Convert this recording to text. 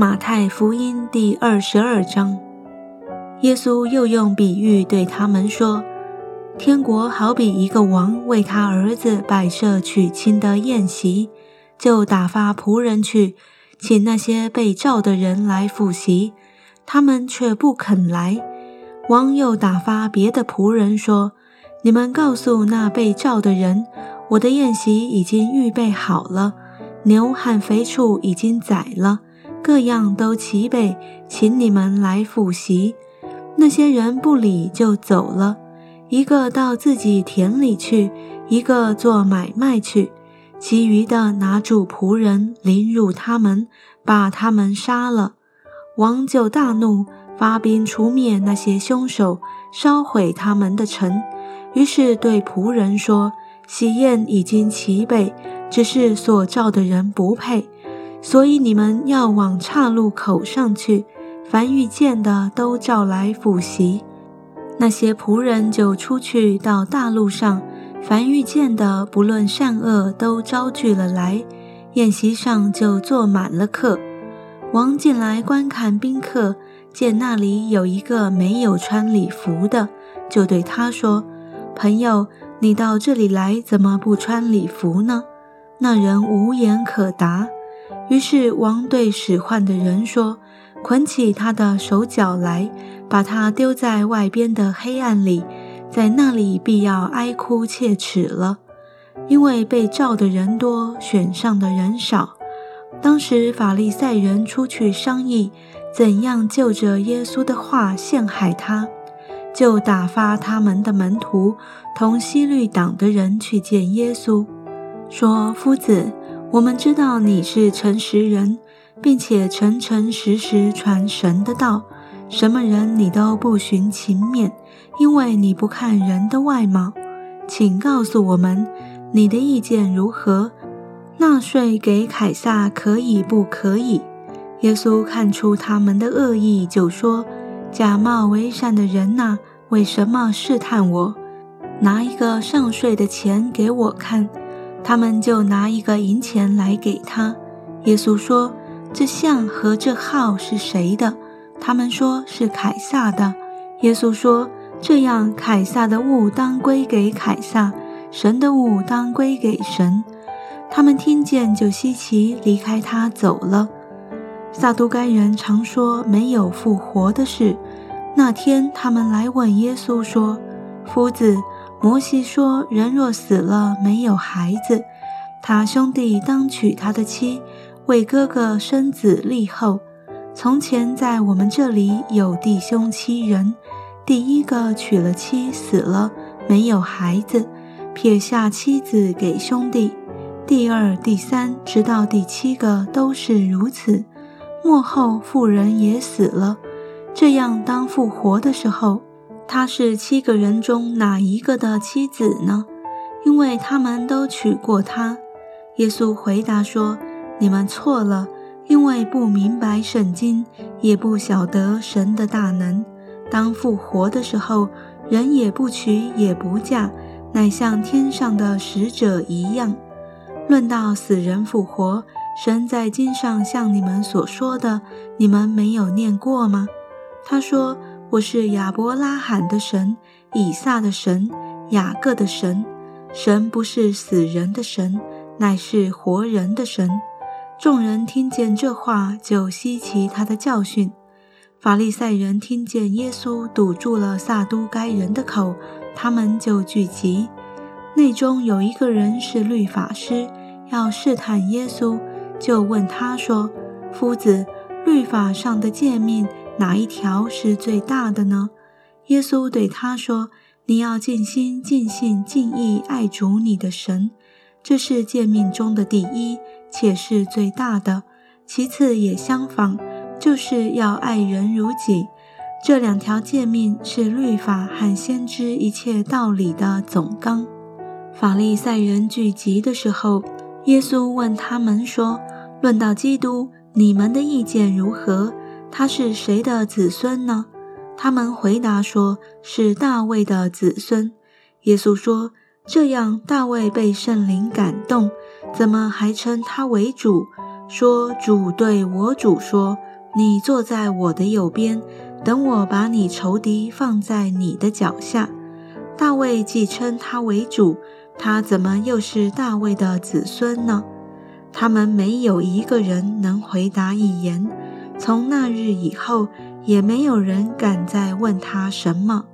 马太福音第二十二章，耶稣又用比喻对他们说：“天国好比一个王为他儿子摆设娶亲的宴席，就打发仆人去请那些被召的人来赴席，他们却不肯来。王又打发别的仆人说：‘你们告诉那被召的人，我的宴席已经预备好了，牛和肥畜已经宰了。’”各样都齐备，请你们来复习。那些人不理就走了，一个到自己田里去，一个做买卖去，其余的拿住仆人，凌辱他们，把他们杀了。王就大怒，发兵除灭那些凶手，烧毁他们的城。于是对仆人说：“喜宴已经齐备，只是所召的人不配。”所以你们要往岔路口上去，凡遇见的都召来复习。那些仆人就出去到大路上，凡遇见的不论善恶都招聚了来，宴席上就坐满了客。王进来观看宾客，见那里有一个没有穿礼服的，就对他说：“朋友，你到这里来怎么不穿礼服呢？”那人无言可答。于是王对使唤的人说：“捆起他的手脚来，把他丢在外边的黑暗里，在那里必要哀哭切齿了，因为被召的人多，选上的人少。”当时法利赛人出去商议，怎样就着耶稣的话陷害他，就打发他们的门徒同西律党的人去见耶稣，说：“夫子。”我们知道你是诚实人，并且诚诚实实传神的道，什么人你都不寻情面，因为你不看人的外貌。请告诉我们，你的意见如何？纳税给凯撒可以不可以？耶稣看出他们的恶意，就说：“假冒为善的人呐，为什么试探我？拿一个上税的钱给我看。”他们就拿一个银钱来给他。耶稣说：“这像和这号是谁的？”他们说是凯撒的。耶稣说：“这样，凯撒的物当归给凯撒，神的物当归给神。”他们听见就稀奇，离开他走了。撒都该人常说没有复活的事。那天他们来问耶稣说：“夫子。”摩西说：“人若死了没有孩子，他兄弟当娶他的妻，为哥哥生子立后。从前在我们这里有弟兄七人，第一个娶了妻死了，没有孩子，撇下妻子给兄弟；第二、第三，直到第七个都是如此。末后妇人也死了，这样当复活的时候。”他是七个人中哪一个的妻子呢？因为他们都娶过她。耶稣回答说：“你们错了，因为不明白圣经，也不晓得神的大能。当复活的时候，人也不娶也不嫁，乃像天上的使者一样。论到死人复活，神在经上像你们所说的，你们没有念过吗？”他说。我是亚伯拉罕的神，以撒的神，雅各的神。神不是死人的神，乃是活人的神。众人听见这话，就稀奇他的教训。法利赛人听见耶稣堵住了撒都该人的口，他们就聚集。内中有一个人是律法师，要试探耶稣，就问他说：“夫子，律法上的诫命。”哪一条是最大的呢？耶稣对他说：“你要尽心、尽性、尽意爱主你的神，这是诫命中的第一，且是最大的。其次也相仿，就是要爱人如己。这两条诫命是律法和先知一切道理的总纲。”法利赛人聚集的时候，耶稣问他们说：“论到基督，你们的意见如何？”他是谁的子孙呢？他们回答说：“是大卫的子孙。”耶稣说：“这样，大卫被圣灵感动，怎么还称他为主？说主对我主说：你坐在我的右边，等我把你仇敌放在你的脚下。”大卫既称他为主，他怎么又是大卫的子孙呢？他们没有一个人能回答一言。从那日以后，也没有人敢再问他什么。